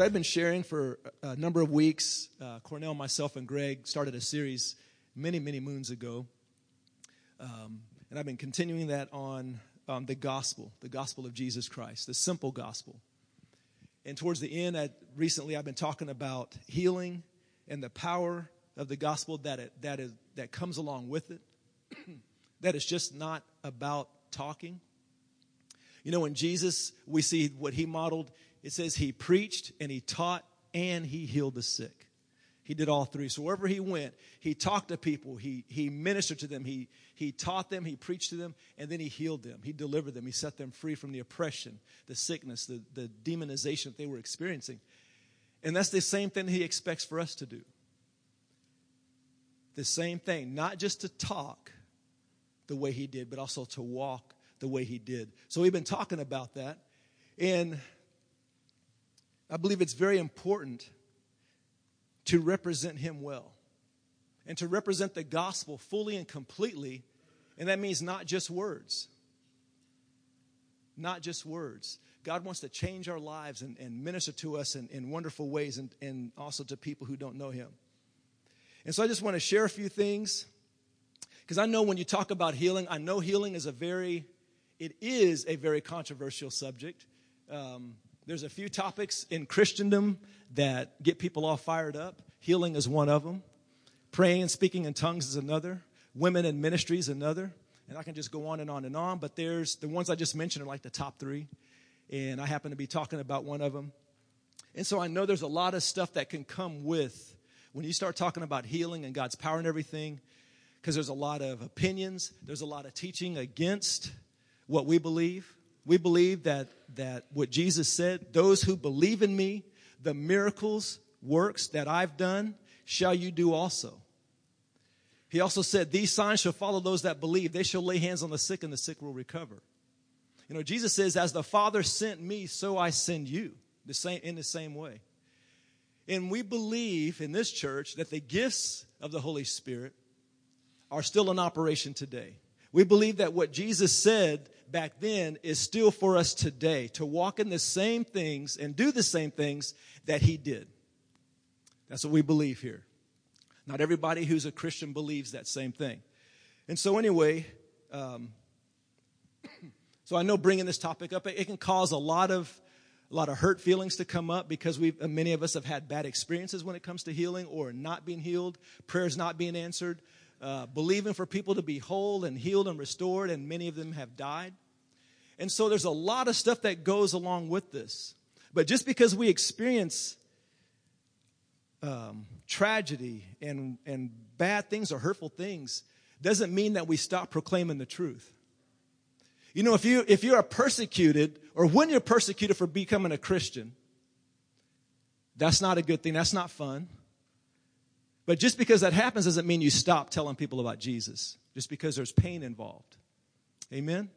what I've been sharing for a number of weeks, uh, Cornell, myself, and Greg started a series many, many moons ago. Um, and I've been continuing that on um, the gospel, the gospel of Jesus Christ, the simple gospel. And towards the end, I, recently I've been talking about healing and the power of the gospel that, it, that, is, that comes along with it. that it's just not about talking. You know, when Jesus, we see what he modeled, it says he preached and he taught and he healed the sick. He did all three. So wherever he went, he talked to people, he, he ministered to them, he, he taught them, he preached to them, and then he healed them. He delivered them, he set them free from the oppression, the sickness, the, the demonization that they were experiencing. And that's the same thing he expects for us to do. The same thing, not just to talk the way he did, but also to walk the way he did. So we've been talking about that. And I believe it's very important to represent him well and to represent the gospel fully and completely. And that means not just words. Not just words. God wants to change our lives and, and minister to us in, in wonderful ways and, and also to people who don't know him. And so I just want to share a few things because I know when you talk about healing, I know healing is a very, it is a very controversial subject. Um, there's a few topics in Christendom that get people all fired up. Healing is one of them. Praying and speaking in tongues is another. Women in ministry is another. And I can just go on and on and on, but there's the ones I just mentioned are like the top three. And I happen to be talking about one of them. And so I know there's a lot of stuff that can come with when you start talking about healing and God's power and everything, because there's a lot of opinions, there's a lot of teaching against what we believe. We believe that, that what Jesus said, those who believe in me, the miracles, works that I've done, shall you do also. He also said, These signs shall follow those that believe. They shall lay hands on the sick, and the sick will recover. You know, Jesus says, As the Father sent me, so I send you, the same, in the same way. And we believe in this church that the gifts of the Holy Spirit are still in operation today. We believe that what Jesus said back then is still for us today to walk in the same things and do the same things that he did. That's what we believe here. Not everybody who's a Christian believes that same thing. And so, anyway, um, so I know bringing this topic up, it can cause a lot of a lot of hurt feelings to come up because we many of us have had bad experiences when it comes to healing or not being healed, prayers not being answered uh, believing for people to be whole and healed and restored, and many of them have died. And so there's a lot of stuff that goes along with this. But just because we experience um, tragedy and, and bad things or hurtful things doesn't mean that we stop proclaiming the truth. You know, if you if you are persecuted or when you're persecuted for becoming a Christian, that's not a good thing. That's not fun. But just because that happens doesn't mean you stop telling people about Jesus, just because there's pain involved. Amen?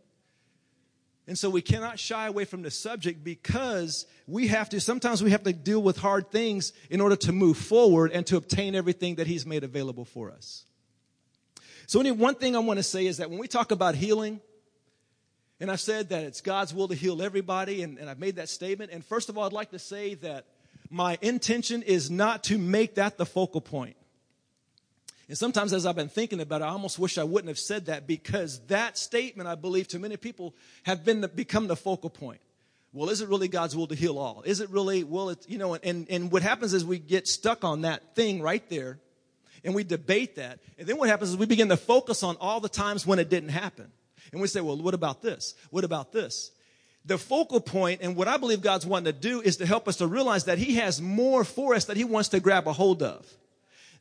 And so we cannot shy away from the subject because we have to, sometimes we have to deal with hard things in order to move forward and to obtain everything that He's made available for us. So, only one thing I want to say is that when we talk about healing, and I've said that it's God's will to heal everybody, and, and I've made that statement. And first of all, I'd like to say that my intention is not to make that the focal point. And sometimes as I've been thinking about it, I almost wish I wouldn't have said that because that statement, I believe, to many people have been the, become the focal point. Well, is it really God's will to heal all? Is it really, well, it, you know, and, and what happens is we get stuck on that thing right there and we debate that. And then what happens is we begin to focus on all the times when it didn't happen. And we say, well, what about this? What about this? The focal point and what I believe God's wanting to do is to help us to realize that He has more for us that He wants to grab a hold of.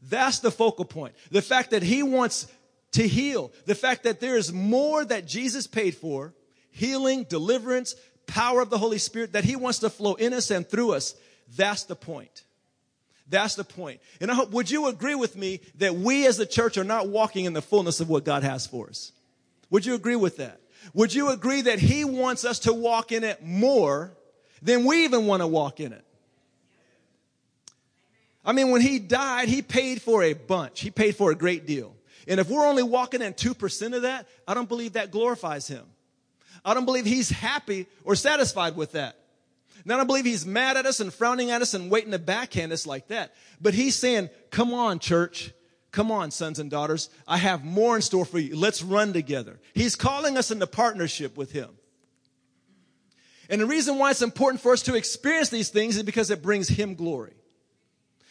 That's the focal point. The fact that he wants to heal. The fact that there is more that Jesus paid for, healing, deliverance, power of the Holy Spirit, that he wants to flow in us and through us. That's the point. That's the point. And I hope, would you agree with me that we as the church are not walking in the fullness of what God has for us? Would you agree with that? Would you agree that he wants us to walk in it more than we even want to walk in it? I mean, when he died, he paid for a bunch. He paid for a great deal. And if we're only walking in 2% of that, I don't believe that glorifies him. I don't believe he's happy or satisfied with that. Now, I don't believe he's mad at us and frowning at us and waiting to backhand us like that. But he's saying, come on, church. Come on, sons and daughters. I have more in store for you. Let's run together. He's calling us into partnership with him. And the reason why it's important for us to experience these things is because it brings him glory.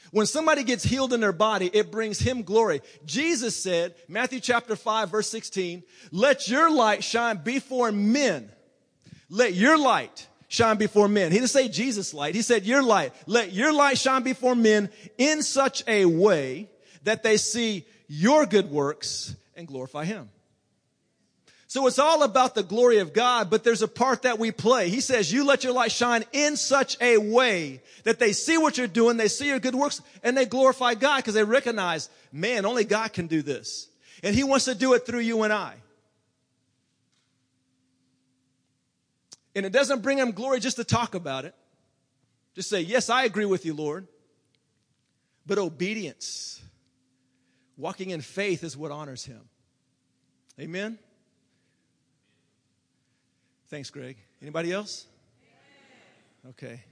When somebody gets healed in their body, it brings him glory. Jesus said, Matthew chapter 5 verse 16, let your light shine before men. Let your light shine before men. He didn't say Jesus light. He said your light. Let your light shine before men in such a way that they see your good works and glorify him. So it's all about the glory of God, but there's a part that we play. He says, you let your light shine in such a way that they see what you're doing, they see your good works, and they glorify God because they recognize, man, only God can do this. And He wants to do it through you and I. And it doesn't bring Him glory just to talk about it. Just say, yes, I agree with you, Lord. But obedience, walking in faith is what honors Him. Amen? Thanks, Greg. Anybody else? Okay.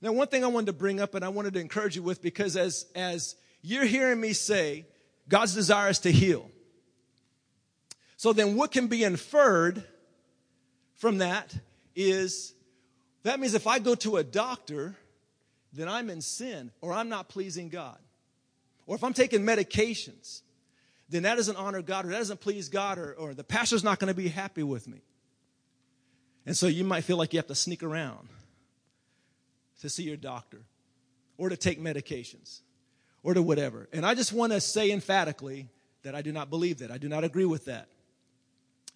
Now, one thing I wanted to bring up and I wanted to encourage you with because as, as you're hearing me say, God's desire is to heal. So then what can be inferred from that is that means if I go to a doctor, then I'm in sin or I'm not pleasing God. Or if I'm taking medications, then that doesn't honor God or that doesn't please God or, or the pastor's not going to be happy with me. And so you might feel like you have to sneak around to see your doctor or to take medications or to whatever. And I just want to say emphatically that I do not believe that. I do not agree with that.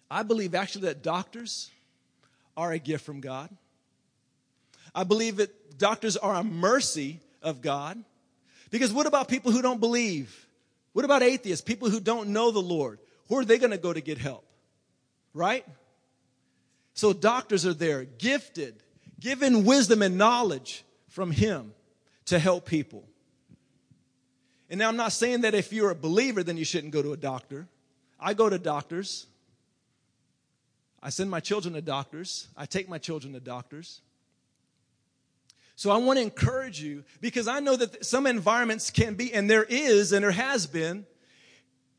I believe actually that doctors are a gift from God. I believe that doctors are a mercy of God. Because what about people who don't believe? What about atheists, people who don't know the Lord? Where are they going to go to get help? Right? So doctors are there, gifted, given wisdom and knowledge from Him to help people. And now I'm not saying that if you're a believer, then you shouldn't go to a doctor. I go to doctors. I send my children to doctors. I take my children to doctors. So I want to encourage you because I know that some environments can be, and there is, and there has been,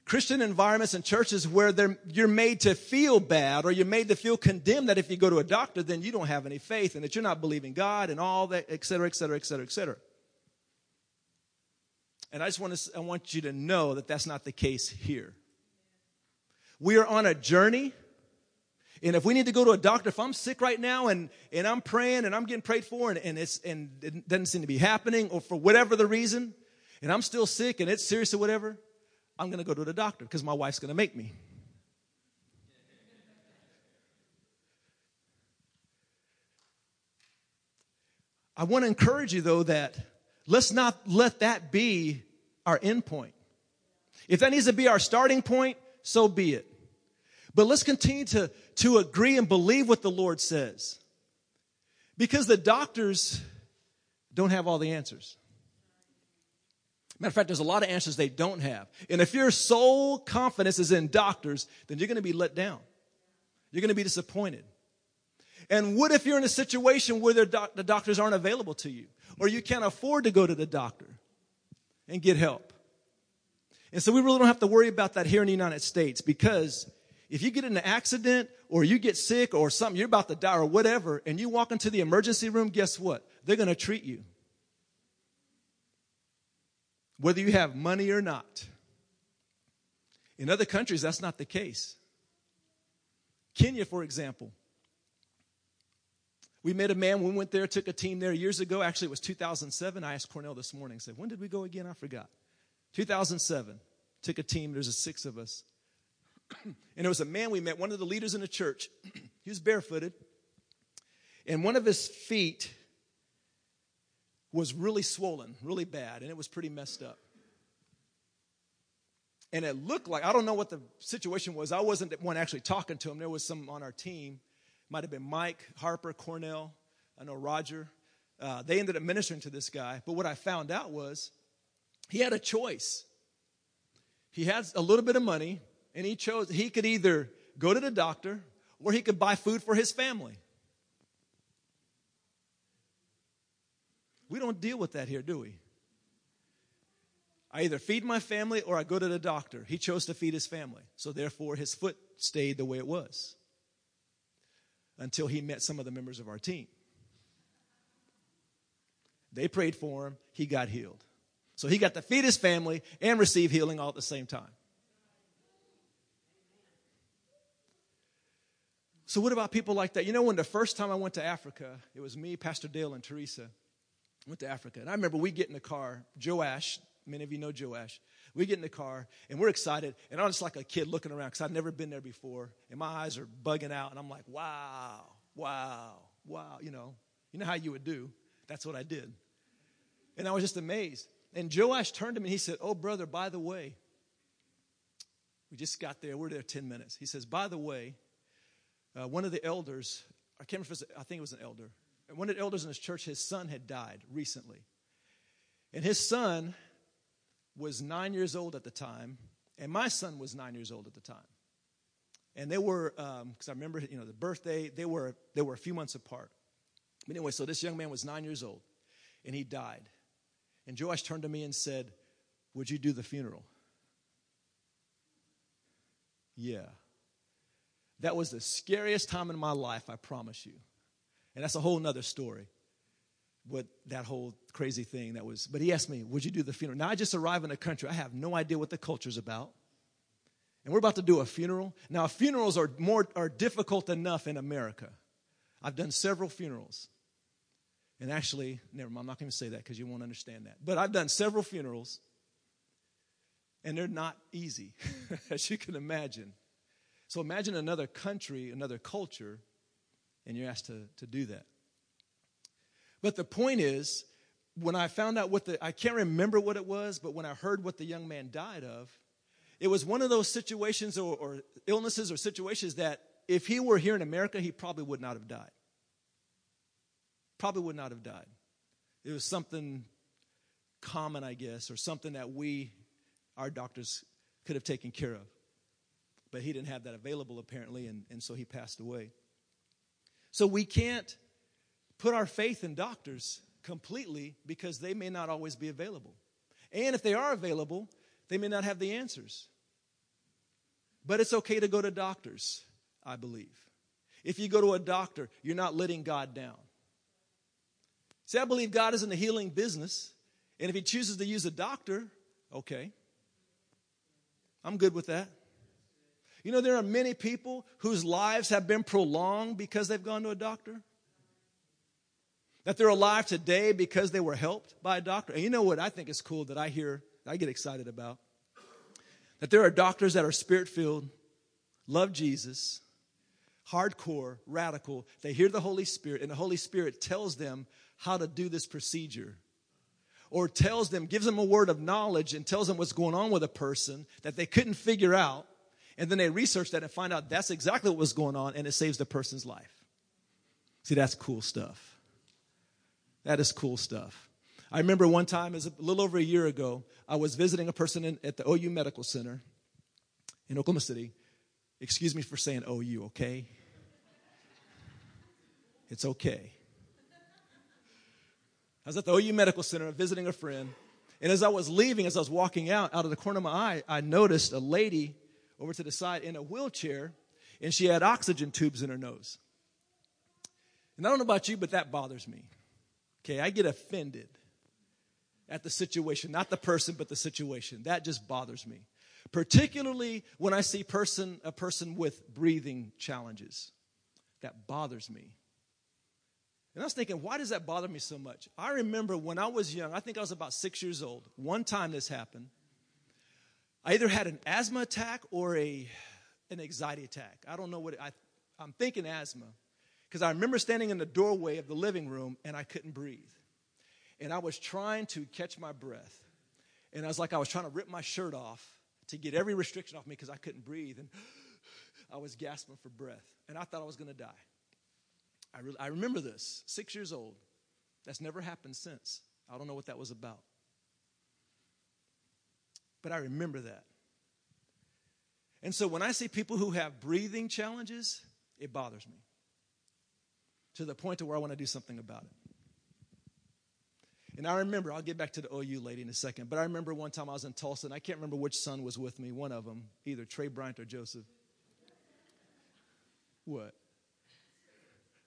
Christian environments and churches where you're made to feel bad or you're made to feel condemned that if you go to a doctor, then you don't have any faith and that you're not believing God and all that, et cetera, et cetera, et cetera, et cetera. And I just want to, I want you to know that that's not the case here. We are on a journey and if we need to go to a doctor, if I'm sick right now and, and I'm praying and I'm getting prayed for and, and, it's, and it doesn't seem to be happening or for whatever the reason, and I'm still sick and it's serious or whatever, I'm going to go to the doctor because my wife's going to make me. I want to encourage you though that let's not let that be our end point. If that needs to be our starting point, so be it. But let's continue to, to agree and believe what the Lord says. Because the doctors don't have all the answers. Matter of fact, there's a lot of answers they don't have. And if your sole confidence is in doctors, then you're going to be let down. You're going to be disappointed. And what if you're in a situation where doc- the doctors aren't available to you, or you can't afford to go to the doctor and get help? And so we really don't have to worry about that here in the United States because if you get in an accident or you get sick or something, you're about to die or whatever, and you walk into the emergency room, guess what? They're going to treat you. Whether you have money or not. In other countries, that's not the case. Kenya, for example. We met a man, we went there, took a team there years ago. Actually, it was 2007. I asked Cornell this morning, said, when did we go again? I forgot. 2007. Took a team, there's a six of us. and there was a man we met, one of the leaders in the church. he was barefooted, and one of his feet was really swollen, really bad, and it was pretty messed up. And it looked like, I don't know what the situation was. I wasn't the one actually talking to him. There was some on our team. Might have been Mike, Harper, Cornell, I know Roger. Uh, they ended up ministering to this guy. But what I found out was he had a choice. He had a little bit of money, and he chose, he could either go to the doctor or he could buy food for his family. We don't deal with that here, do we? I either feed my family or I go to the doctor. He chose to feed his family. So therefore, his foot stayed the way it was until he met some of the members of our team. They prayed for him, he got healed. So he got to feed his family and receive healing all at the same time. So, what about people like that? You know, when the first time I went to Africa, it was me, Pastor Dale, and Teresa went to Africa. And I remember we get in the car, Joash, many of you know Joash. We get in the car and we're excited. And I'm just like a kid looking around because I've never been there before. And my eyes are bugging out. And I'm like, wow, wow, wow. You know, you know how you would do. That's what I did. And I was just amazed. And Joash turned to me and he said, Oh, brother, by the way, we just got there. We're there 10 minutes. He says, By the way, uh, one of the elders, I can't remember I think it was an elder, one of the elders in his church, his son had died recently. And his son was nine years old at the time, and my son was nine years old at the time. And they were, because um, I remember, you know, the birthday, they were, they were a few months apart. But anyway, so this young man was nine years old, and he died. And Joash turned to me and said, Would you do the funeral? Yeah. That was the scariest time in my life, I promise you. And that's a whole nother story. What that whole crazy thing that was. But he asked me, Would you do the funeral? Now I just arrived in a country. I have no idea what the culture's about. And we're about to do a funeral. Now, funerals are more are difficult enough in America. I've done several funerals. And actually, never mind, I'm not going to say that because you won't understand that. But I've done several funerals, and they're not easy, as you can imagine. So imagine another country, another culture, and you're asked to, to do that. But the point is, when I found out what the, I can't remember what it was, but when I heard what the young man died of, it was one of those situations or, or illnesses or situations that if he were here in America, he probably would not have died. Probably would not have died. It was something common, I guess, or something that we, our doctors, could have taken care of. But he didn't have that available, apparently, and, and so he passed away. So we can't put our faith in doctors completely because they may not always be available. And if they are available, they may not have the answers. But it's okay to go to doctors, I believe. If you go to a doctor, you're not letting God down. See, I believe God is in the healing business. And if He chooses to use a doctor, okay. I'm good with that. You know, there are many people whose lives have been prolonged because they've gone to a doctor. That they're alive today because they were helped by a doctor. And you know what I think is cool that I hear, I get excited about? That there are doctors that are spirit filled, love Jesus, hardcore, radical. They hear the Holy Spirit, and the Holy Spirit tells them how to do this procedure. Or tells them, gives them a word of knowledge and tells them what's going on with a person that they couldn't figure out and then they research that and find out that's exactly what was going on, and it saves the person's life. See, that's cool stuff. That is cool stuff. I remember one time, as a little over a year ago, I was visiting a person in, at the OU Medical Center in Oklahoma City. Excuse me for saying OU, okay? It's okay. I was at the OU Medical Center visiting a friend, and as I was leaving, as I was walking out, out of the corner of my eye, I noticed a lady over to the side in a wheelchair, and she had oxygen tubes in her nose. And I don't know about you, but that bothers me. Okay, I get offended at the situation, not the person, but the situation. That just bothers me. Particularly when I see person a person with breathing challenges. That bothers me. And I was thinking, why does that bother me so much? I remember when I was young, I think I was about six years old. One time this happened. I either had an asthma attack or a, an anxiety attack. I don't know what, it, I, I'm thinking asthma. Because I remember standing in the doorway of the living room and I couldn't breathe. And I was trying to catch my breath. And I was like, I was trying to rip my shirt off to get every restriction off me because I couldn't breathe. And I was gasping for breath. And I thought I was going to die. I, re- I remember this, six years old. That's never happened since. I don't know what that was about. But I remember that. And so when I see people who have breathing challenges, It bothers me to the point to where I want to do something about it. And I remember, I'll get back to the OU lady in a second, but I remember one time I was in Tulsa, and I can't remember which son was with me, one of them, either Trey Bryant or Joseph. What?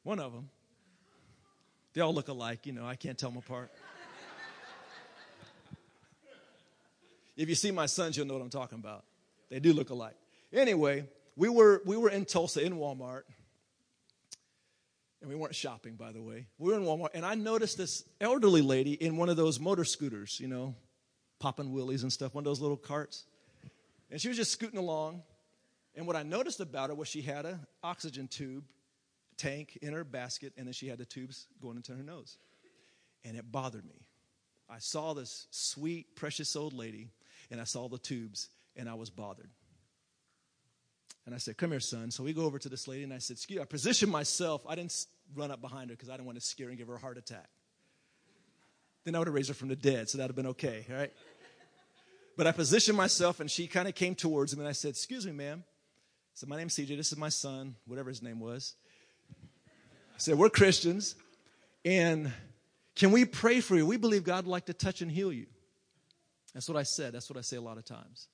One of them. They all look alike, you know, I can't tell them apart. If you see my sons, you'll know what I'm talking about. They do look alike. Anyway, we were, we were in Tulsa in Walmart. And we weren't shopping, by the way. We were in Walmart, and I noticed this elderly lady in one of those motor scooters, you know, popping wheelies and stuff, one of those little carts. And she was just scooting along. And what I noticed about her was she had an oxygen tube tank in her basket, and then she had the tubes going into her nose. And it bothered me. I saw this sweet, precious old lady, and I saw the tubes, and I was bothered. And I said, Come here, son. So we go over to this lady, and I said, Excuse me, I positioned myself. I didn't run up behind her because I didn't want to scare and give her a heart attack. Then I would have raised her from the dead, so that would have been okay, right? But I positioned myself, and she kind of came towards me, and I said, Excuse me, ma'am. Said, My name's CJ. This is my son, whatever his name was. I said, We're Christians, and can we pray for you? We believe God would like to touch and heal you. That's what I said. That's what I say a lot of times.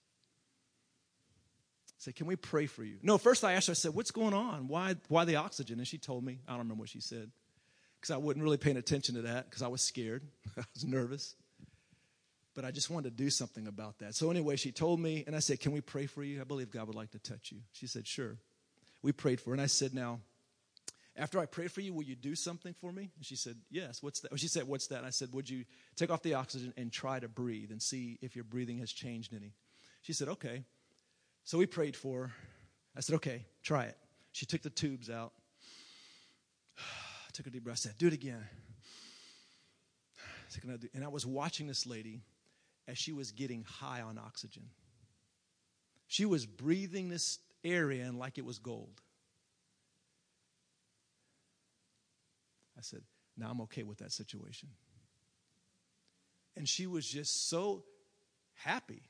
I said, Can we pray for you? No, first I asked her, I said, What's going on? Why, why the oxygen? And she told me. I don't remember what she said because I wasn't really paying attention to that because I was scared. I was nervous. But I just wanted to do something about that. So, anyway, she told me, and I said, Can we pray for you? I believe God would like to touch you. She said, Sure. We prayed for her. And I said, Now, after I pray for you, will you do something for me? And she said, Yes. What's that? She said, What's that? And I said, Would you take off the oxygen and try to breathe and see if your breathing has changed any? She said, Okay. So we prayed for her. I said, Okay, try it. She took the tubes out. took a deep breath. Said, Do it again. And I was watching this lady as she was getting high on oxygen. She was breathing this air in like it was gold. I said, Now I'm okay with that situation. And she was just so happy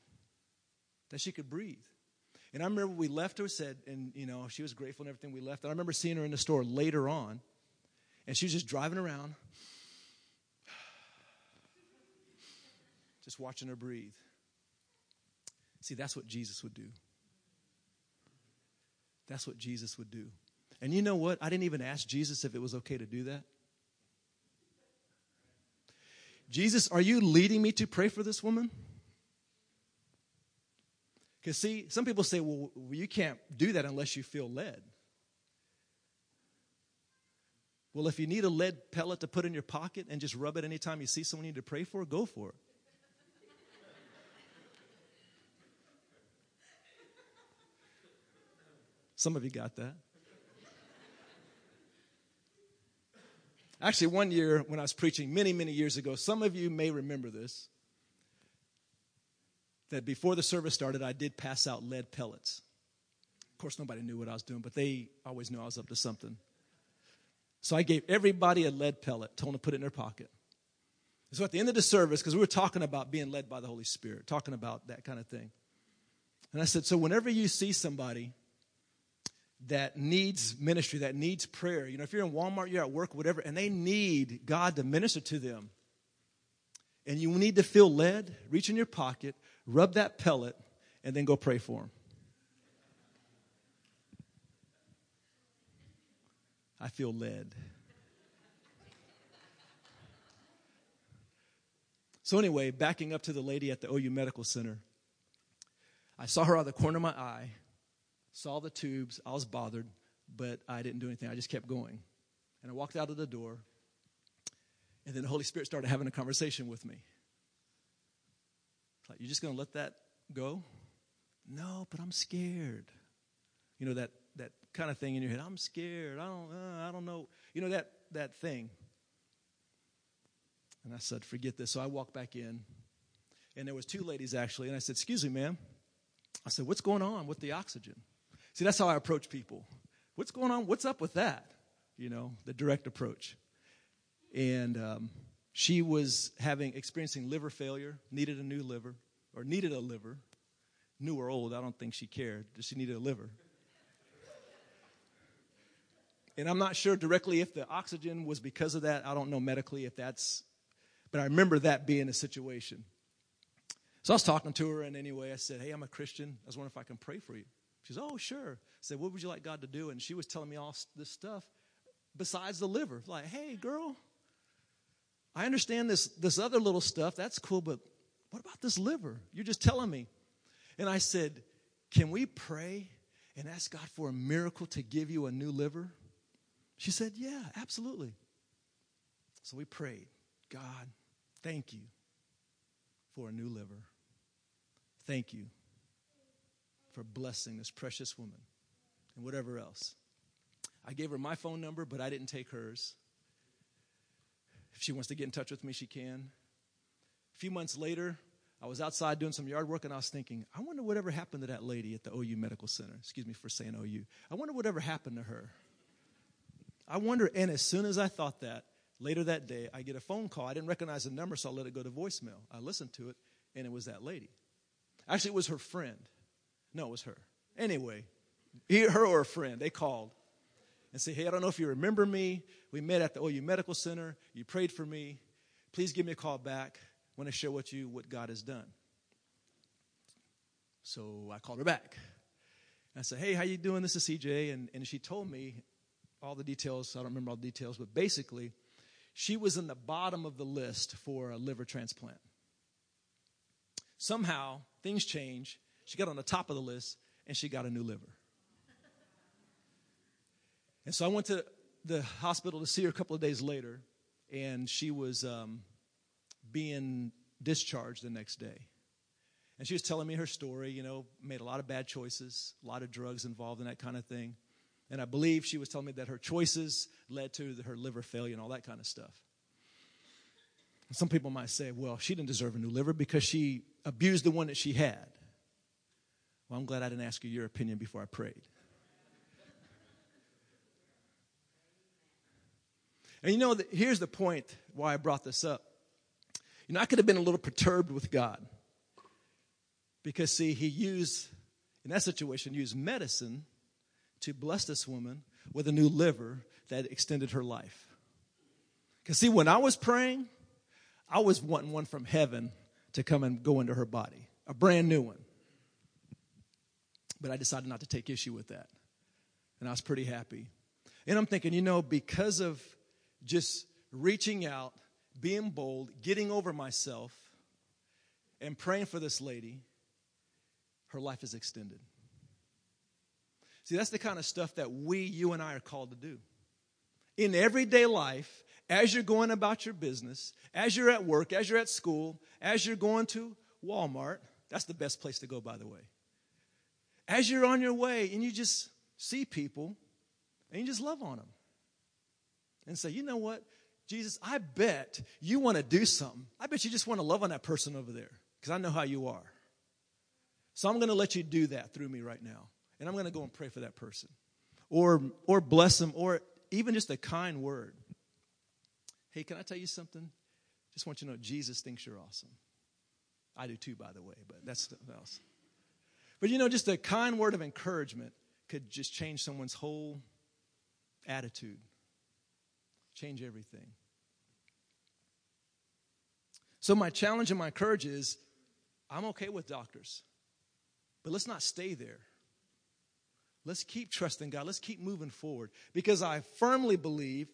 that she could breathe. And I remember we left her, said, and you know, she was grateful and everything we left. And I remember seeing her in the store later on, and she was just driving around, just watching her breathe. See, that's what Jesus would do. That's what Jesus would do. And you know what? I didn't even ask Jesus if it was okay to do that. Jesus, are you leading me to pray for this woman? Because, see, some people say, well, you can't do that unless you feel led. Well, if you need a lead pellet to put in your pocket and just rub it anytime you see someone you need to pray for, go for it. Some of you got that. Actually, one year when I was preaching many, many years ago, some of you may remember this, that before the service started, I did pass out lead pellets. Of course, nobody knew what I was doing, but they always knew I was up to something. So I gave everybody a lead pellet, told them to put it in their pocket. So at the end of the service, because we were talking about being led by the Holy Spirit, talking about that kind of thing. And I said, so whenever you see somebody that needs ministry, that needs prayer. You know, if you're in Walmart, you're at work, whatever, and they need God to minister to them, and you need to feel led, reach in your pocket, rub that pellet, and then go pray for them. I feel led. So, anyway, backing up to the lady at the OU Medical Center, I saw her out of the corner of my eye saw the tubes. I was bothered, but I didn't do anything. I just kept going. And I walked out of the door, and then the Holy Spirit started having a conversation with me. Like, you're just going to let that go? No, but I'm scared. You know that that kind of thing in your head. I'm scared. I don't. Uh, I don't know. You know that that thing. And I said, forget this. So I walked back in, and there was two ladies actually, and I said, excuse me, ma'am. I said, what's going on with the oxygen? See, that's how I approach people. What's going on? What's up with that? You know, the direct approach. And um, she was having experiencing liver failure, needed a new liver, or needed a liver. New or old, I don't think she cared. She needed a liver. And I'm not sure directly if the oxygen was because of that. I don't know medically if that's, but I remember that being a situation. So I was talking to her, and anyway, I said, Hey, I'm a Christian. I was wondering if I can pray for you. She said, Oh, sure. I said, What would you like God to do? And she was telling me all this stuff besides the liver. Like, hey, girl, I understand this, this other little stuff. That's cool, but what about this liver? You're just telling me. And I said, Can we pray and ask God for a miracle to give you a new liver? She said, Yeah, absolutely. So we prayed, God, thank you for a new liver. Thank you for blessing this precious woman and whatever else. I gave her my phone number, but I didn't take hers. If she wants to get in touch with me, she can. A few months later, I was outside doing some yard work and I was thinking, I wonder whatever happened to that lady at the OU Medical Center. Excuse me for saying OU. I wonder whatever happened to her. I wonder, and as soon as I thought that, later that day, I get a phone call. I didn't recognize the number, so I let it go to voicemail. I listened to it, and it was that lady. Actually, it was her friend. No, it was her. Anyway, he, her or a friend, they called and say, Hey, I don't know if you remember me. We met at the OU Medical Center. You prayed for me. Please give me a call back. I want to share with you what God has done. So I called her back. I said, Hey, how you doing? This is CJ. And, and she told me all the details. I don't remember all the details, but basically, she was in the bottom of the list for a liver transplant. Somehow, things change. She got on the top of the list and she got a new liver. And so I went to the hospital to see her a couple of days later, and she was um, being discharged the next day. And she was telling me her story, you know, made a lot of bad choices, a lot of drugs involved in that kind of thing. And I believe she was telling me that her choices led to her liver failure and all that kind of stuff. Some people might say, well, she didn't deserve a new liver because she abused the one that she had. Well, I'm glad I didn't ask you your opinion before I prayed. And you know, here's the point why I brought this up. You know, I could have been a little perturbed with God. Because, see, he used, in that situation, used medicine to bless this woman with a new liver that extended her life. Because, see, when I was praying, I was wanting one from heaven to come and go into her body, a brand new one. But I decided not to take issue with that. And I was pretty happy. And I'm thinking, you know, because of just reaching out, being bold, getting over myself, and praying for this lady, her life is extended. See, that's the kind of stuff that we, you and I, are called to do. In everyday life, as you're going about your business, as you're at work, as you're at school, as you're going to Walmart, that's the best place to go, by the way. As you're on your way and you just see people and you just love on them and say, you know what, Jesus, I bet you want to do something. I bet you just want to love on that person over there because I know how you are. So I'm going to let you do that through me right now. And I'm going to go and pray for that person. Or, or bless them, or even just a kind word. Hey, can I tell you something? Just want you to know Jesus thinks you're awesome. I do too, by the way, but that's something else. But you know, just a kind word of encouragement could just change someone's whole attitude change everything. So, my challenge and my courage is I'm okay with doctors, but let's not stay there. Let's keep trusting God. Let's keep moving forward because I firmly believe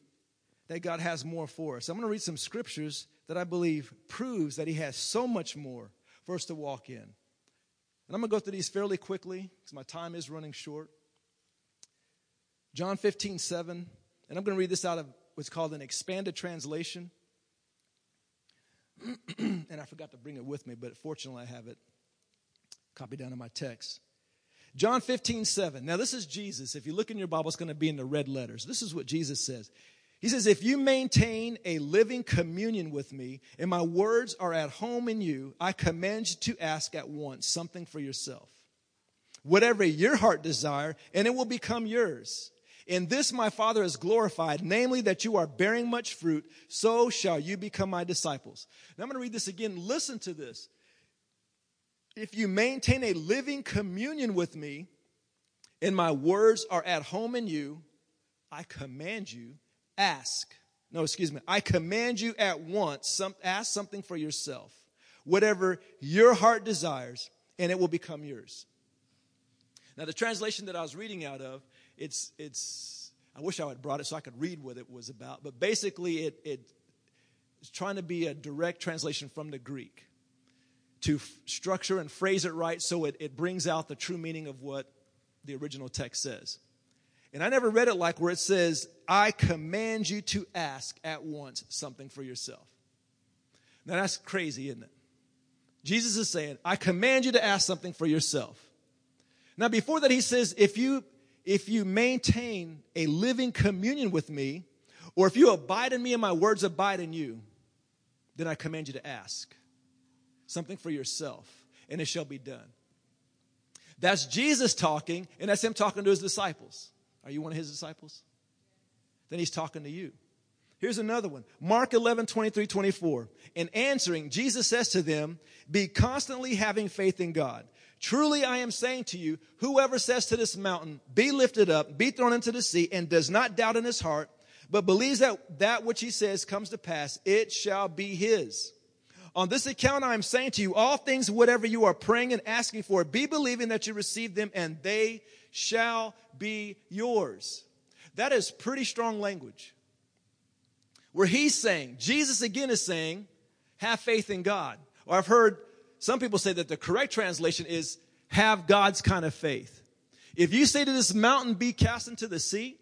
that God has more for us. I'm going to read some scriptures that I believe proves that He has so much more for us to walk in. And I'm going to go through these fairly quickly because my time is running short. John 15, 7. And I'm going to read this out of what's called an expanded translation. and I forgot to bring it with me, but fortunately I have it copied down in my text. John 15, 7. Now, this is Jesus. If you look in your Bible, it's going to be in the red letters. This is what Jesus says. He says, If you maintain a living communion with me, and my words are at home in you, I command you to ask at once something for yourself. Whatever your heart desire, and it will become yours. In this my Father is glorified, namely that you are bearing much fruit, so shall you become my disciples. Now I'm going to read this again. Listen to this. If you maintain a living communion with me, and my words are at home in you, I command you, ask. No, excuse me. I command you at once, some, ask something for yourself, whatever your heart desires, and it will become yours. Now, the translation that I was reading out of, it's, it's, I wish I had brought it so I could read what it was about, but basically it, it it's trying to be a direct translation from the Greek to f- structure and phrase it right so it, it brings out the true meaning of what the original text says. And I never read it like where it says, I command you to ask at once something for yourself. Now that's crazy, isn't it? Jesus is saying, I command you to ask something for yourself. Now, before that, he says, if you, if you maintain a living communion with me, or if you abide in me and my words abide in you, then I command you to ask something for yourself, and it shall be done. That's Jesus talking, and that's him talking to his disciples. Are you one of his disciples? Then he's talking to you. Here's another one. Mark 11, 23, 24. In answering, Jesus says to them, Be constantly having faith in God. Truly I am saying to you, whoever says to this mountain, Be lifted up, be thrown into the sea, and does not doubt in his heart, but believes that that which he says comes to pass, it shall be his. On this account, I am saying to you, all things, whatever you are praying and asking for, be believing that you receive them, and they shall be yours. That is pretty strong language. Where he's saying, Jesus again is saying, have faith in God. Or I've heard some people say that the correct translation is have God's kind of faith. If you say to this mountain, be cast into the sea,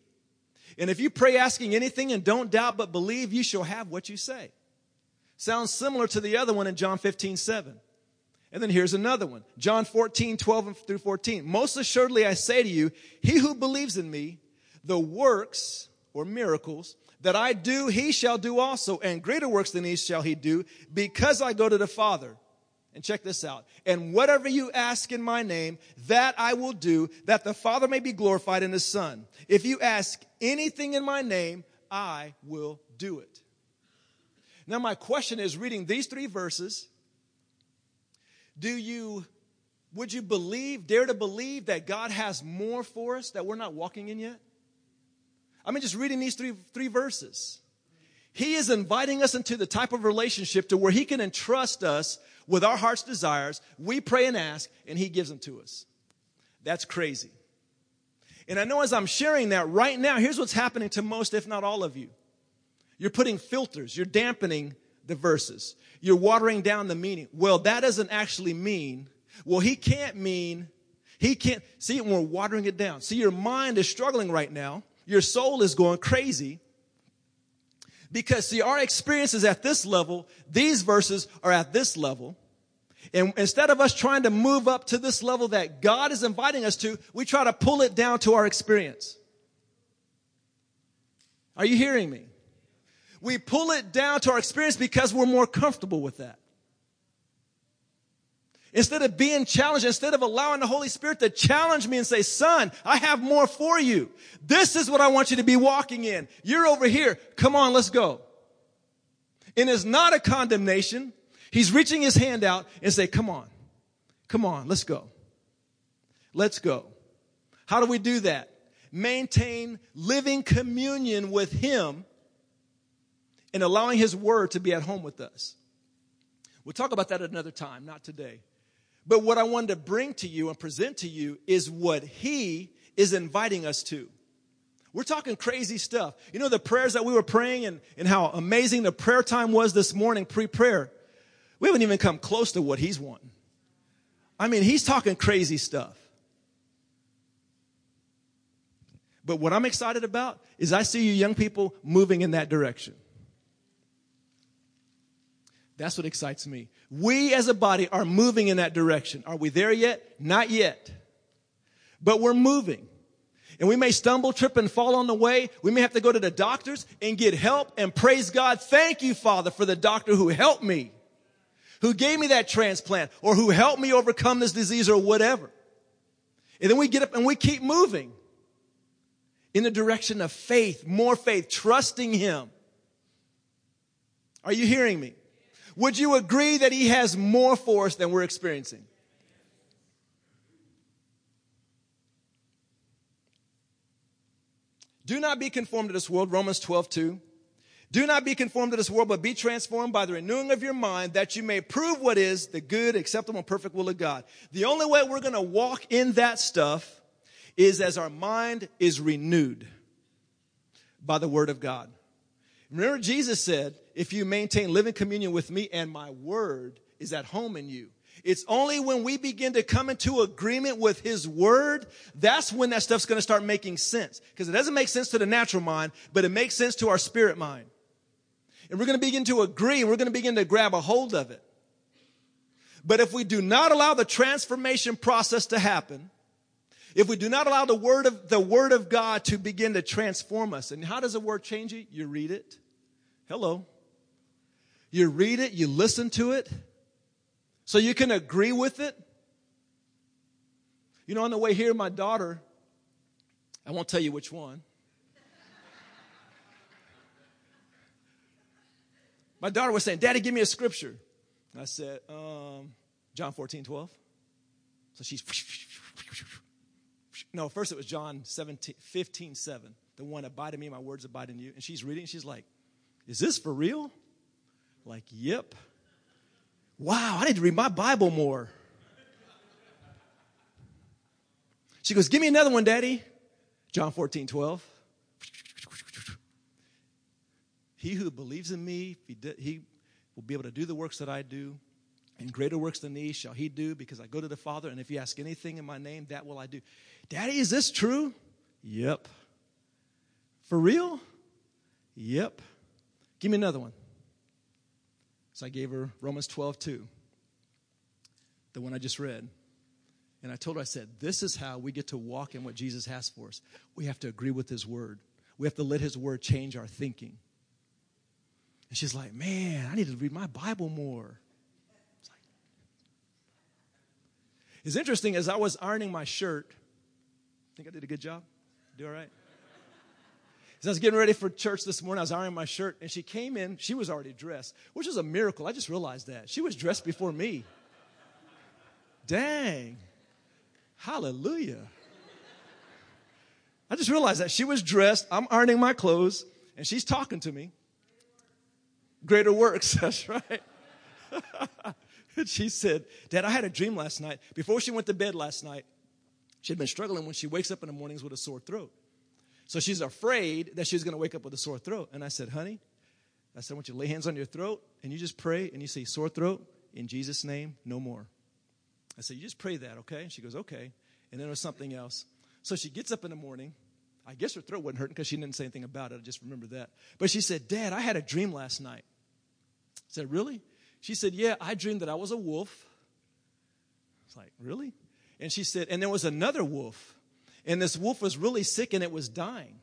and if you pray asking anything and don't doubt but believe, you shall have what you say. Sounds similar to the other one in John 15, 7. And then here's another one. John 14, 12 through 14. Most assuredly I say to you, he who believes in me, the works or miracles that I do, he shall do also, and greater works than these shall he do, because I go to the Father. And check this out. And whatever you ask in my name, that I will do, that the Father may be glorified in the Son. If you ask anything in my name, I will do it. Now, my question is reading these three verses, do you, would you believe, dare to believe that God has more for us that we're not walking in yet? I mean, just reading these three, three verses. He is inviting us into the type of relationship to where He can entrust us with our heart's desires. We pray and ask, and He gives them to us. That's crazy. And I know as I'm sharing that right now, here's what's happening to most, if not all of you. You're putting filters, you're dampening the verses, you're watering down the meaning. Well, that doesn't actually mean, well, he can't mean, he can't, see, we're watering it down. See, your mind is struggling right now, your soul is going crazy. Because, see, our experiences at this level, these verses are at this level. And instead of us trying to move up to this level that God is inviting us to, we try to pull it down to our experience. Are you hearing me? We pull it down to our experience because we're more comfortable with that. Instead of being challenged, instead of allowing the Holy Spirit to challenge me and say, son, I have more for you. This is what I want you to be walking in. You're over here. Come on, let's go. And it's not a condemnation. He's reaching his hand out and say, come on, come on, let's go. Let's go. How do we do that? Maintain living communion with him and allowing His Word to be at home with us. We'll talk about that at another time, not today. But what I wanted to bring to you and present to you is what He is inviting us to. We're talking crazy stuff. You know, the prayers that we were praying and, and how amazing the prayer time was this morning, pre prayer. We haven't even come close to what He's wanting. I mean, He's talking crazy stuff. But what I'm excited about is I see you young people moving in that direction. That's what excites me. We as a body are moving in that direction. Are we there yet? Not yet. But we're moving. And we may stumble, trip, and fall on the way. We may have to go to the doctors and get help and praise God. Thank you, Father, for the doctor who helped me, who gave me that transplant, or who helped me overcome this disease or whatever. And then we get up and we keep moving in the direction of faith, more faith, trusting Him. Are you hearing me? Would you agree that he has more for us than we're experiencing? Do not be conformed to this world, Romans 12, 2. Do not be conformed to this world, but be transformed by the renewing of your mind that you may prove what is the good, acceptable, and perfect will of God. The only way we're going to walk in that stuff is as our mind is renewed by the word of God. Remember, Jesus said, if you maintain living communion with me and my word is at home in you. It's only when we begin to come into agreement with his word, that's when that stuff's going to start making sense. Because it doesn't make sense to the natural mind, but it makes sense to our spirit mind. And we're going to begin to agree and we're going to begin to grab a hold of it. But if we do not allow the transformation process to happen, if we do not allow the word of, the word of God to begin to transform us, and how does the word change you? You read it. Hello. You read it, you listen to it, so you can agree with it. You know, on the way here, my daughter, I won't tell you which one. My daughter was saying, Daddy, give me a scripture. I said, um, John 14, 12. So she's, no, first it was John 17, 15, 7. The one, abide in me, my words abide in you. And she's reading, she's like, Is this for real? Like, yep. Wow, I need to read my Bible more. She goes, Give me another one, Daddy. John 14, 12. He who believes in me, he, he will be able to do the works that I do. And greater works than these shall he do because I go to the Father. And if you ask anything in my name, that will I do. Daddy, is this true? Yep. For real? Yep. Give me another one. So I gave her Romans 12, 2, the one I just read. And I told her, I said, this is how we get to walk in what Jesus has for us. We have to agree with his word. We have to let his word change our thinking. And she's like, man, I need to read my Bible more. It's, it's interesting, as I was ironing my shirt, think I did a good job? Do all right? As I was getting ready for church this morning, I was ironing my shirt, and she came in. She was already dressed, which is a miracle. I just realized that. She was dressed before me. Dang. Hallelujah. I just realized that. She was dressed. I'm ironing my clothes, and she's talking to me greater works. That's right. she said, Dad, I had a dream last night. Before she went to bed last night, she had been struggling when she wakes up in the mornings with a sore throat. So she's afraid that she's going to wake up with a sore throat. And I said, honey, I said, I want you to lay hands on your throat and you just pray and you say, sore throat, in Jesus' name, no more. I said, you just pray that, okay? And She goes, okay. And then there was something else. So she gets up in the morning. I guess her throat wasn't hurting because she didn't say anything about it. I just remember that. But she said, Dad, I had a dream last night I said, Really? She said, Yeah, I dreamed that I was a wolf. It's like, Really? And she said, And there was another wolf. And this wolf was really sick and it was dying.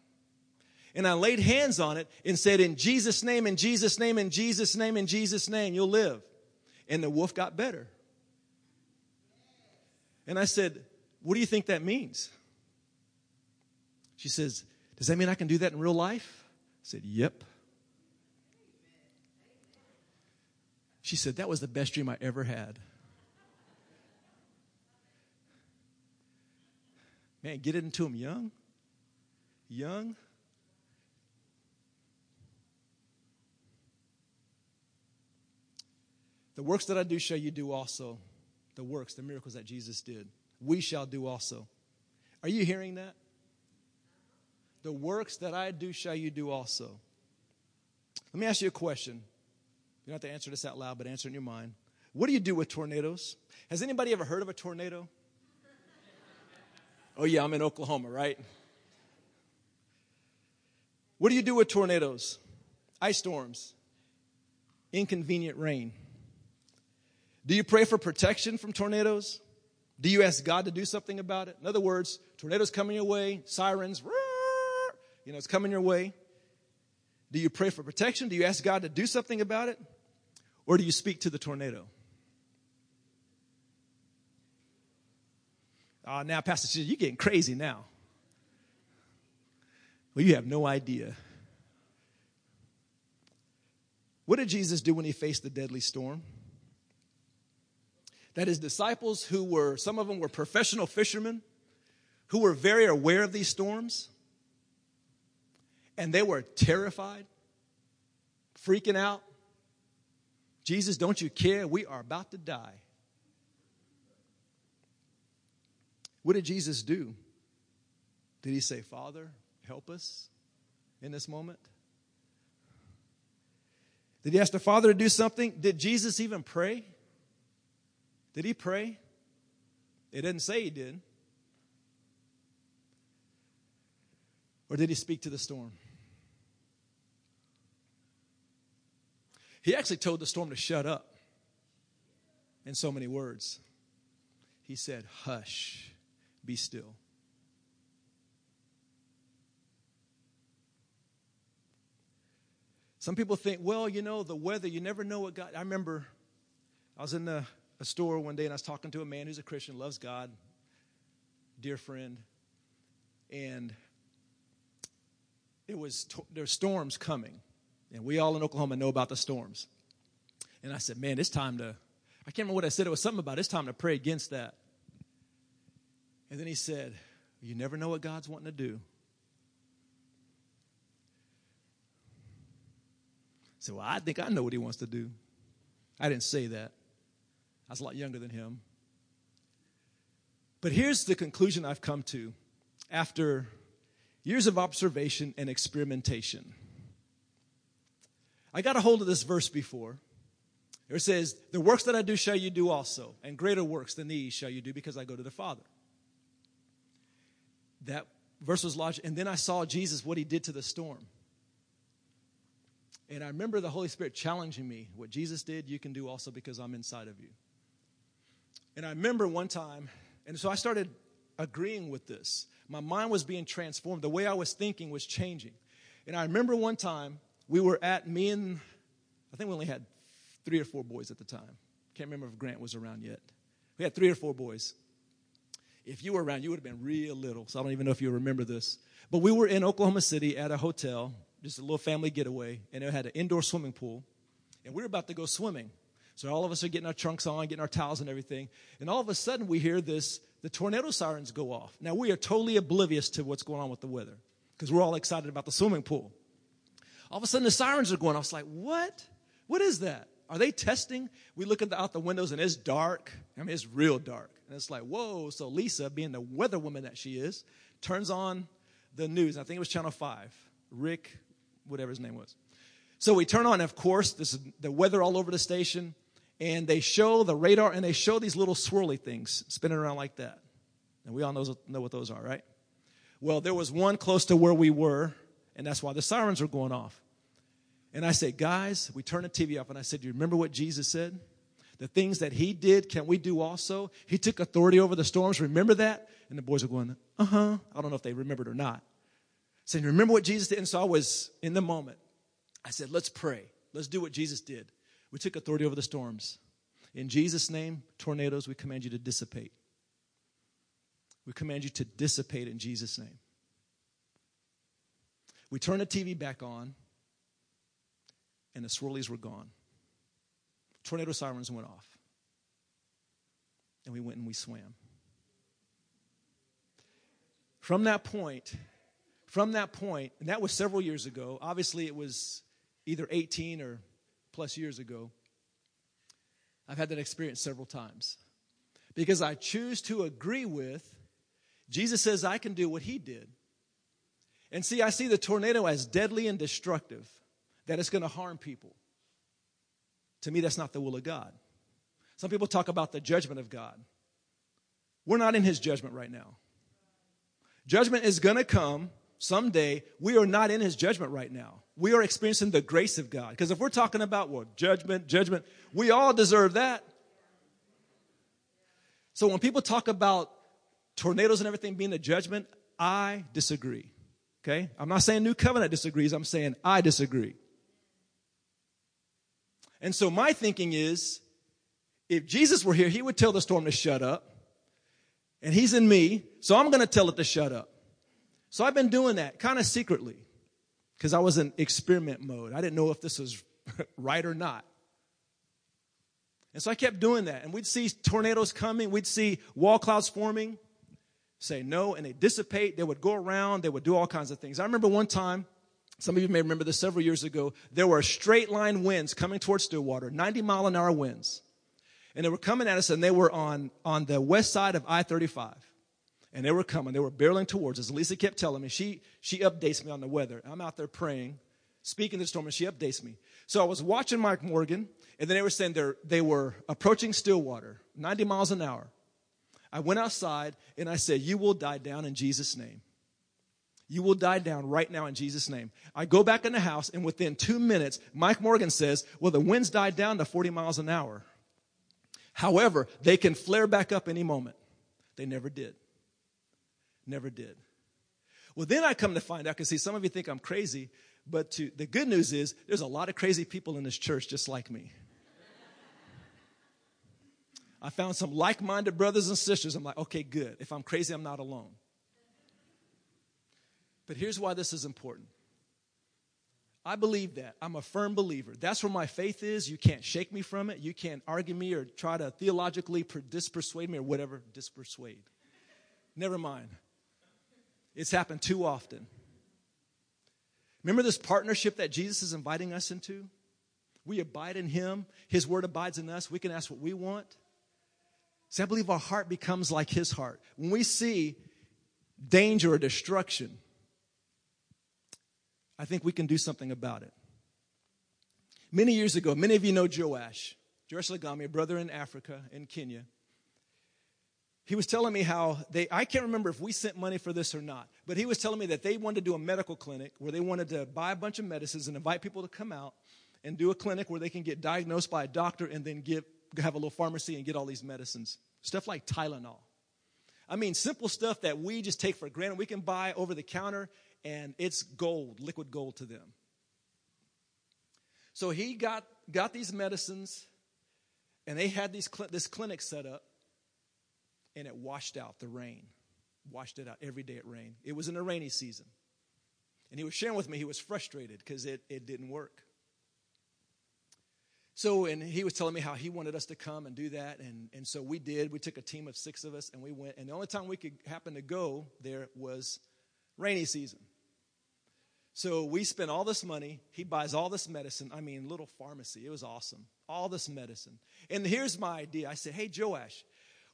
And I laid hands on it and said, In Jesus' name, in Jesus' name, in Jesus' name, in Jesus' name, you'll live. And the wolf got better. And I said, What do you think that means? She says, Does that mean I can do that in real life? I said, Yep. She said, That was the best dream I ever had. Man, get it into them young. Young. The works that I do shall you do also. The works, the miracles that Jesus did. We shall do also. Are you hearing that? The works that I do shall you do also. Let me ask you a question. You don't have to answer this out loud, but answer in your mind. What do you do with tornadoes? Has anybody ever heard of a tornado? Oh, yeah, I'm in Oklahoma, right? What do you do with tornadoes? Ice storms, inconvenient rain. Do you pray for protection from tornadoes? Do you ask God to do something about it? In other words, tornadoes coming your way, sirens, you know, it's coming your way. Do you pray for protection? Do you ask God to do something about it? Or do you speak to the tornado? Oh, now, Pastor, you're getting crazy now. Well, you have no idea. What did Jesus do when he faced the deadly storm? That his disciples, who were, some of them were professional fishermen, who were very aware of these storms, and they were terrified, freaking out. Jesus, don't you care? We are about to die. What did Jesus do? Did he say, Father, help us in this moment? Did he ask the Father to do something? Did Jesus even pray? Did he pray? It didn't say he did. Or did he speak to the storm? He actually told the storm to shut up in so many words. He said, Hush, be still. Some people think, well, you know, the weather, you never know what God. I remember I was in a, a store one day and I was talking to a man who's a Christian, loves God, dear friend, and it was there's storms coming, and we all in Oklahoma know about the storms. And I said, man, it's time to. I can't remember what I said. It was something about it's time to pray against that. And then he said, you never know what God's wanting to do. I said, Well, I think I know what he wants to do. I didn't say that. I was a lot younger than him. But here's the conclusion I've come to after years of observation and experimentation. I got a hold of this verse before. It says, The works that I do shall you do also, and greater works than these shall you do because I go to the Father. That verse was lodged, and then I saw Jesus, what he did to the storm. And I remember the Holy Spirit challenging me what Jesus did, you can do also because I'm inside of you. And I remember one time, and so I started agreeing with this. My mind was being transformed. The way I was thinking was changing. And I remember one time we were at me and I think we only had three or four boys at the time. Can't remember if Grant was around yet. We had three or four boys. If you were around, you would have been real little. So I don't even know if you remember this. But we were in Oklahoma City at a hotel just a little family getaway, and it had an indoor swimming pool. And we were about to go swimming. So all of us are getting our trunks on, getting our towels and everything. And all of a sudden, we hear this the tornado sirens go off. Now, we are totally oblivious to what's going on with the weather because we're all excited about the swimming pool. All of a sudden, the sirens are going. I was like, what? What is that? Are they testing? We look out the windows and it's dark. I mean, it's real dark. And it's like, whoa. So Lisa, being the weather woman that she is, turns on the news. I think it was Channel 5. Rick whatever his name was. So we turn on, of course, this is the weather all over the station, and they show the radar and they show these little swirly things spinning around like that. And we all know, know what those are, right? Well, there was one close to where we were, and that's why the sirens were going off. And I said, guys, we turned the TV off, and I said, Do you remember what Jesus said? The things that he did, can we do also? He took authority over the storms. Remember that? And the boys are going, Uh huh. I don't know if they remembered or not saying, Remember what Jesus did? And so I was in the moment. I said, Let's pray. Let's do what Jesus did. We took authority over the storms. In Jesus' name, tornadoes, we command you to dissipate. We command you to dissipate in Jesus' name. We turned the TV back on, and the swirlies were gone. Tornado sirens went off. And we went and we swam. From that point, from that point, and that was several years ago, obviously it was either 18 or plus years ago, I've had that experience several times. Because I choose to agree with, Jesus says I can do what he did. And see, I see the tornado as deadly and destructive, that it's going to harm people. To me, that's not the will of God. Some people talk about the judgment of God. We're not in his judgment right now. Judgment is going to come someday we are not in his judgment right now. We are experiencing the grace of God. Because if we're talking about, well, judgment, judgment, we all deserve that. So when people talk about tornadoes and everything being a judgment, I disagree. Okay? I'm not saying New Covenant disagrees, I'm saying I disagree. And so my thinking is if Jesus were here, he would tell the storm to shut up. And he's in me, so I'm going to tell it to shut up. So I've been doing that kind of secretly because I was in experiment mode. I didn't know if this was right or not. And so I kept doing that. And we'd see tornadoes coming, we'd see wall clouds forming, say no, and they dissipate. They would go around, they would do all kinds of things. I remember one time Some of you may remember this several years ago. There were straight line winds coming towards Stillwater, 90 mile an hour winds. And they were coming at us, and they were on, on the west side of I 35. And they were coming, they were barreling towards us. Lisa kept telling me, she, she updates me on the weather. I'm out there praying, speaking to the storm, and she updates me. So I was watching Mike Morgan, and then they were saying they they were approaching Stillwater, 90 miles an hour. I went outside, and I said, You will die down in Jesus' name. You will die down right now in Jesus' name. I go back in the house, and within two minutes, Mike Morgan says, Well, the winds died down to 40 miles an hour. However, they can flare back up any moment. They never did. Never did. Well, then I come to find out, because see, some of you think I'm crazy, but to, the good news is there's a lot of crazy people in this church just like me. I found some like minded brothers and sisters. I'm like, okay, good. If I'm crazy, I'm not alone. But here's why this is important. I believe that. I'm a firm believer. That's where my faith is. You can't shake me from it. You can't argue me or try to theologically dispersuade me or whatever. Dispersuade. Never mind. It's happened too often. Remember this partnership that Jesus is inviting us into? We abide in Him, His Word abides in us. We can ask what we want. See, I believe our heart becomes like His heart. When we see danger or destruction, I think we can do something about it. Many years ago, many of you know Joash, Joash Lagami, a brother in Africa, in Kenya. He was telling me how they, I can't remember if we sent money for this or not, but he was telling me that they wanted to do a medical clinic where they wanted to buy a bunch of medicines and invite people to come out and do a clinic where they can get diagnosed by a doctor and then give, have a little pharmacy and get all these medicines. Stuff like Tylenol. I mean, simple stuff that we just take for granted. We can buy over the counter and it's gold, liquid gold to them. So he got, got these medicines, and they had these, this clinic set up, and it washed out the rain. Washed it out every day it rained. It was in a rainy season. And he was sharing with me he was frustrated because it, it didn't work. So, and he was telling me how he wanted us to come and do that. And, and so we did. We took a team of six of us and we went. And the only time we could happen to go there was rainy season. So we spent all this money. He buys all this medicine. I mean, little pharmacy. It was awesome. All this medicine. And here's my idea. I said, hey, Joash,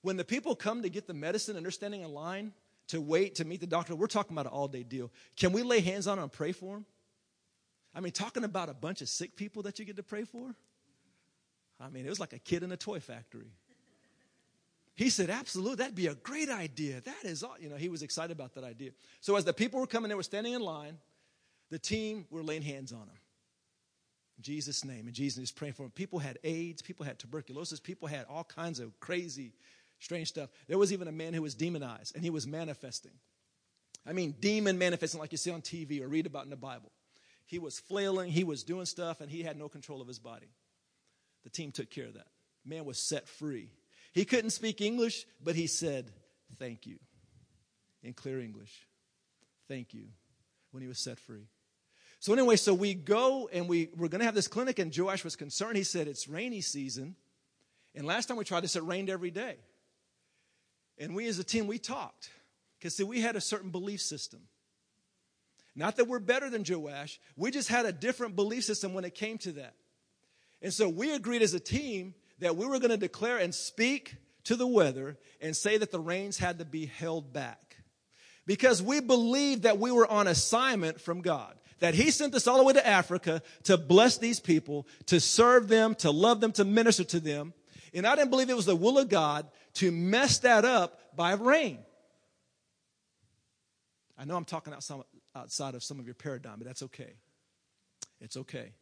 when the people come to get the medicine and they're standing in line to wait to meet the doctor, we're talking about an all day deal. Can we lay hands on them and pray for them? I mean, talking about a bunch of sick people that you get to pray for? I mean, it was like a kid in a toy factory. He said, Absolutely, that'd be a great idea. That is all. You know, he was excited about that idea. So as the people were coming, they were standing in line. The team were laying hands on him. In Jesus' name. And Jesus is praying for him. People had AIDS, people had tuberculosis, people had all kinds of crazy, strange stuff. There was even a man who was demonized and he was manifesting. I mean, demon manifesting like you see on TV or read about in the Bible. He was flailing, he was doing stuff, and he had no control of his body. The team took care of that. Man was set free. He couldn't speak English, but he said, Thank you in clear English. Thank you when he was set free. So anyway, so we go and we we're going to have this clinic, and Joash was concerned. He said it's rainy season, and last time we tried this, it rained every day. And we as a team, we talked because see, we had a certain belief system. Not that we're better than Joash, we just had a different belief system when it came to that. And so we agreed as a team that we were going to declare and speak to the weather and say that the rains had to be held back. Because we believed that we were on assignment from God that he sent us all the way to Africa to bless these people, to serve them, to love them, to minister to them. And I didn't believe it was the will of God to mess that up by rain. I know I'm talking outside of some of your paradigm, but that's okay. It's okay.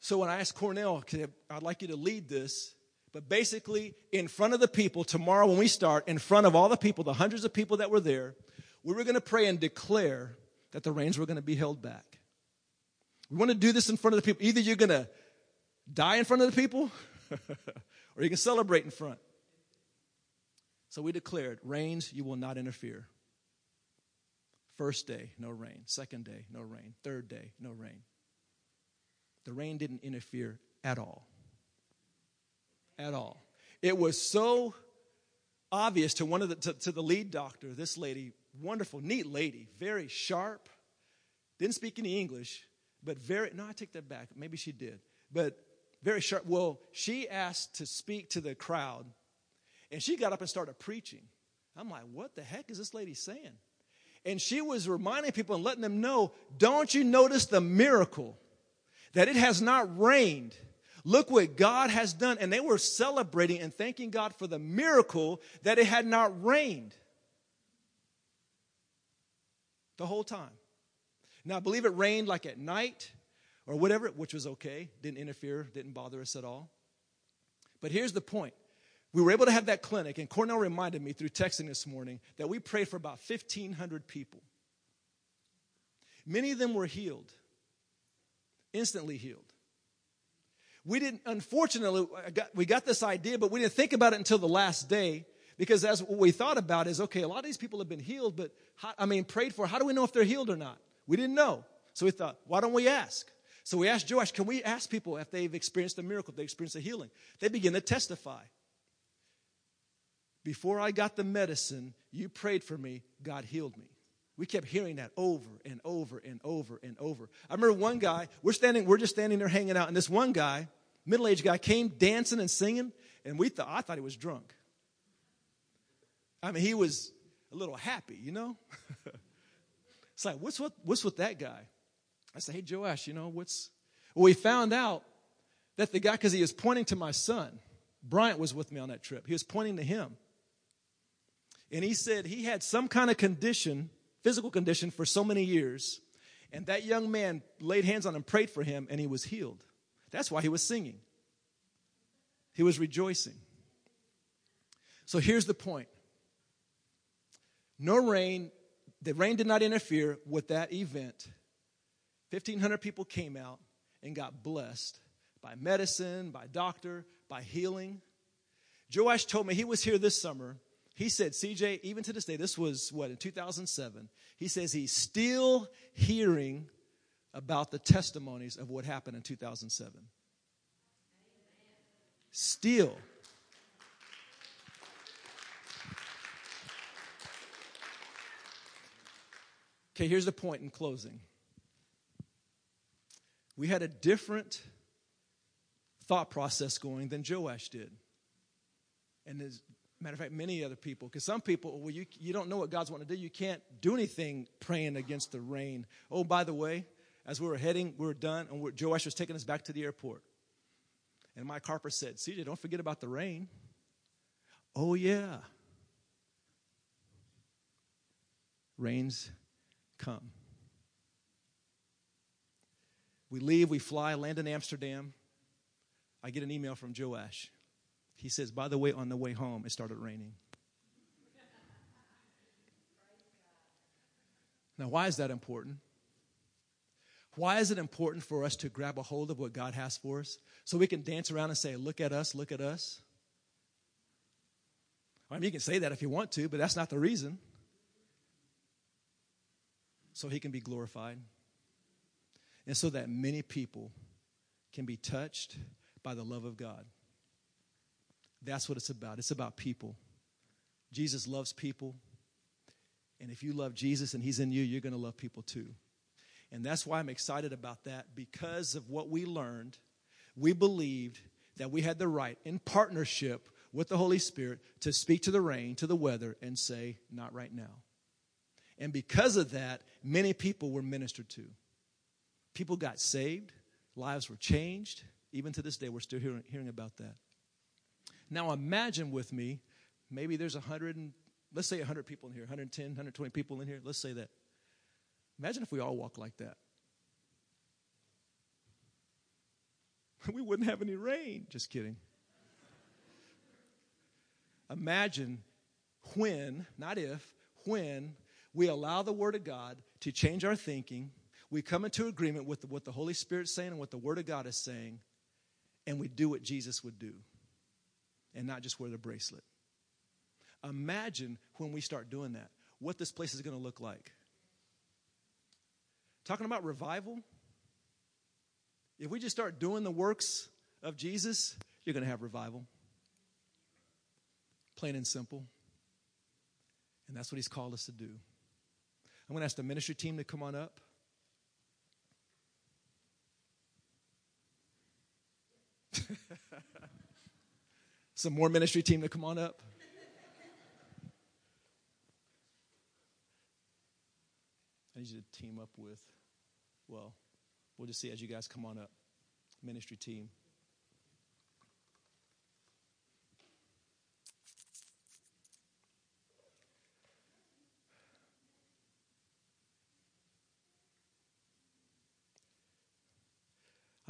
So when I asked Cornell, I'd like you to lead this, but basically, in front of the people, tomorrow when we start, in front of all the people, the hundreds of people that were there, we were going to pray and declare that the rains were going to be held back. We want to do this in front of the people. Either you're going to die in front of the people or you can celebrate in front. So we declared, rains, you will not interfere. First day, no rain. Second day, no rain. Third day, no rain. The rain didn't interfere at all. At all. It was so obvious to one of the to, to the lead doctor, this lady wonderful, neat lady, very sharp, didn't speak any English, but very, no, I take that back. Maybe she did. But very sharp. Well, she asked to speak to the crowd, and she got up and started preaching. I'm like, what the heck is this lady saying? And she was reminding people and letting them know, don't you notice the miracle that it has not rained? Look what God has done. And they were celebrating and thanking God for the miracle that it had not rained the whole time. Now, I believe it rained like at night or whatever, which was okay, didn't interfere, didn't bother us at all. But here's the point. We were able to have that clinic, and Cornell reminded me through texting this morning that we prayed for about 1,500 people. Many of them were healed, instantly healed. We didn't, unfortunately, we got this idea, but we didn't think about it until the last day because as what we thought about is okay, a lot of these people have been healed, but how, I mean, prayed for. How do we know if they're healed or not? We didn't know. So we thought, why don't we ask? So we asked Joash, can we ask people if they've experienced a miracle, if they experienced a healing? They begin to testify. Before I got the medicine, you prayed for me, God healed me. We kept hearing that over and over and over and over. I remember one guy, we're standing, we're just standing there hanging out, and this one guy, middle-aged guy, came dancing and singing, and we thought I thought he was drunk. I mean, he was a little happy, you know? it's like, what's what what's with that guy? I said, Hey Joash, you know, what's well, we found out that the guy, because he was pointing to my son, Bryant was with me on that trip. He was pointing to him. And he said he had some kind of condition, physical condition, for so many years. And that young man laid hands on him, prayed for him, and he was healed. That's why he was singing. He was rejoicing. So here's the point no rain, the rain did not interfere with that event. 1,500 people came out and got blessed by medicine, by doctor, by healing. Joash told me he was here this summer he said, CJ, even to this day, this was what, in 2007, he says he's still hearing about the testimonies of what happened in 2007. Still. Okay, here's the point in closing. We had a different thought process going than Joash did. And as a Matter of fact, many other people, because some people, well, you, you don't know what God's wanting to do. You can't do anything praying against the rain. Oh, by the way, as we were heading, we were done, and we're, Joash was taking us back to the airport. And Mike Harper said, CJ, don't forget about the rain. Oh, yeah. Rains come. We leave, we fly, land in Amsterdam. I get an email from Joash. He says, by the way, on the way home, it started raining. Now, why is that important? Why is it important for us to grab a hold of what God has for us so we can dance around and say, Look at us, look at us? I mean, you can say that if you want to, but that's not the reason. So he can be glorified. And so that many people can be touched by the love of God. That's what it's about. It's about people. Jesus loves people. And if you love Jesus and He's in you, you're going to love people too. And that's why I'm excited about that because of what we learned. We believed that we had the right, in partnership with the Holy Spirit, to speak to the rain, to the weather, and say, Not right now. And because of that, many people were ministered to. People got saved, lives were changed. Even to this day, we're still hearing, hearing about that. Now imagine with me, maybe there's 100 and let's say 100 people in here, 110, 120 people in here. Let's say that. Imagine if we all walk like that. We wouldn't have any rain. Just kidding. Imagine when, not if, when we allow the Word of God to change our thinking, we come into agreement with what the Holy Spirit's saying and what the Word of God is saying, and we do what Jesus would do and not just wear the bracelet. Imagine when we start doing that, what this place is going to look like. Talking about revival, if we just start doing the works of Jesus, you're going to have revival. Plain and simple. And that's what he's called us to do. I'm going to ask the ministry team to come on up. Some more ministry team to come on up. I need you to team up with, well, we'll just see as you guys come on up. Ministry team.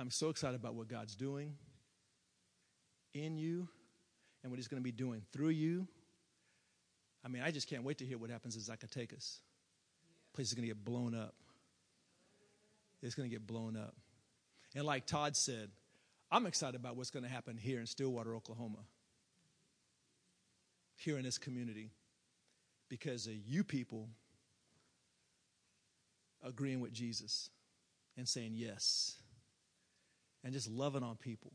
I'm so excited about what God's doing in you and what He's going to be doing through you. I mean, I just can't wait to hear what happens in Zacatecas. Place is going to get blown up. It's going to get blown up. And like Todd said, I'm excited about what's going to happen here in Stillwater, Oklahoma, here in this community, because of you people agreeing with Jesus and saying yes and just loving on people.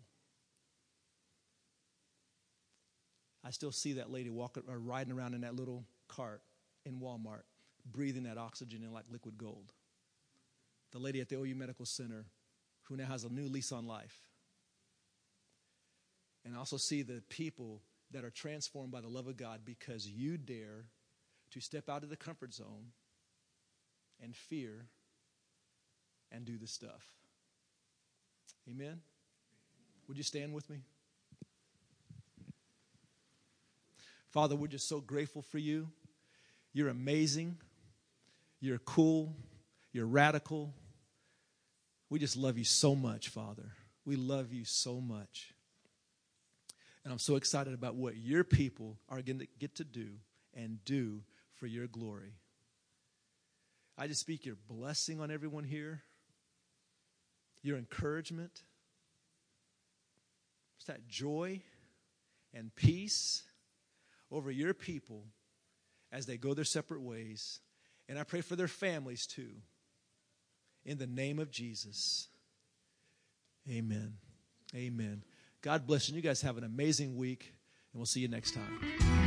I still see that lady walking or riding around in that little cart in Walmart, breathing that oxygen in like liquid gold. The lady at the OU Medical Center who now has a new lease on life. And I also see the people that are transformed by the love of God because you dare to step out of the comfort zone and fear and do the stuff. Amen? Would you stand with me? Father, we're just so grateful for you. You're amazing. You're cool. You're radical. We just love you so much, Father. We love you so much. And I'm so excited about what your people are going to get to do and do for your glory. I just speak your blessing on everyone here your encouragement. It's that joy and peace over your people as they go their separate ways. And I pray for their families too. In the name of Jesus. Amen. Amen. God bless you. You guys have an amazing week, and we'll see you next time.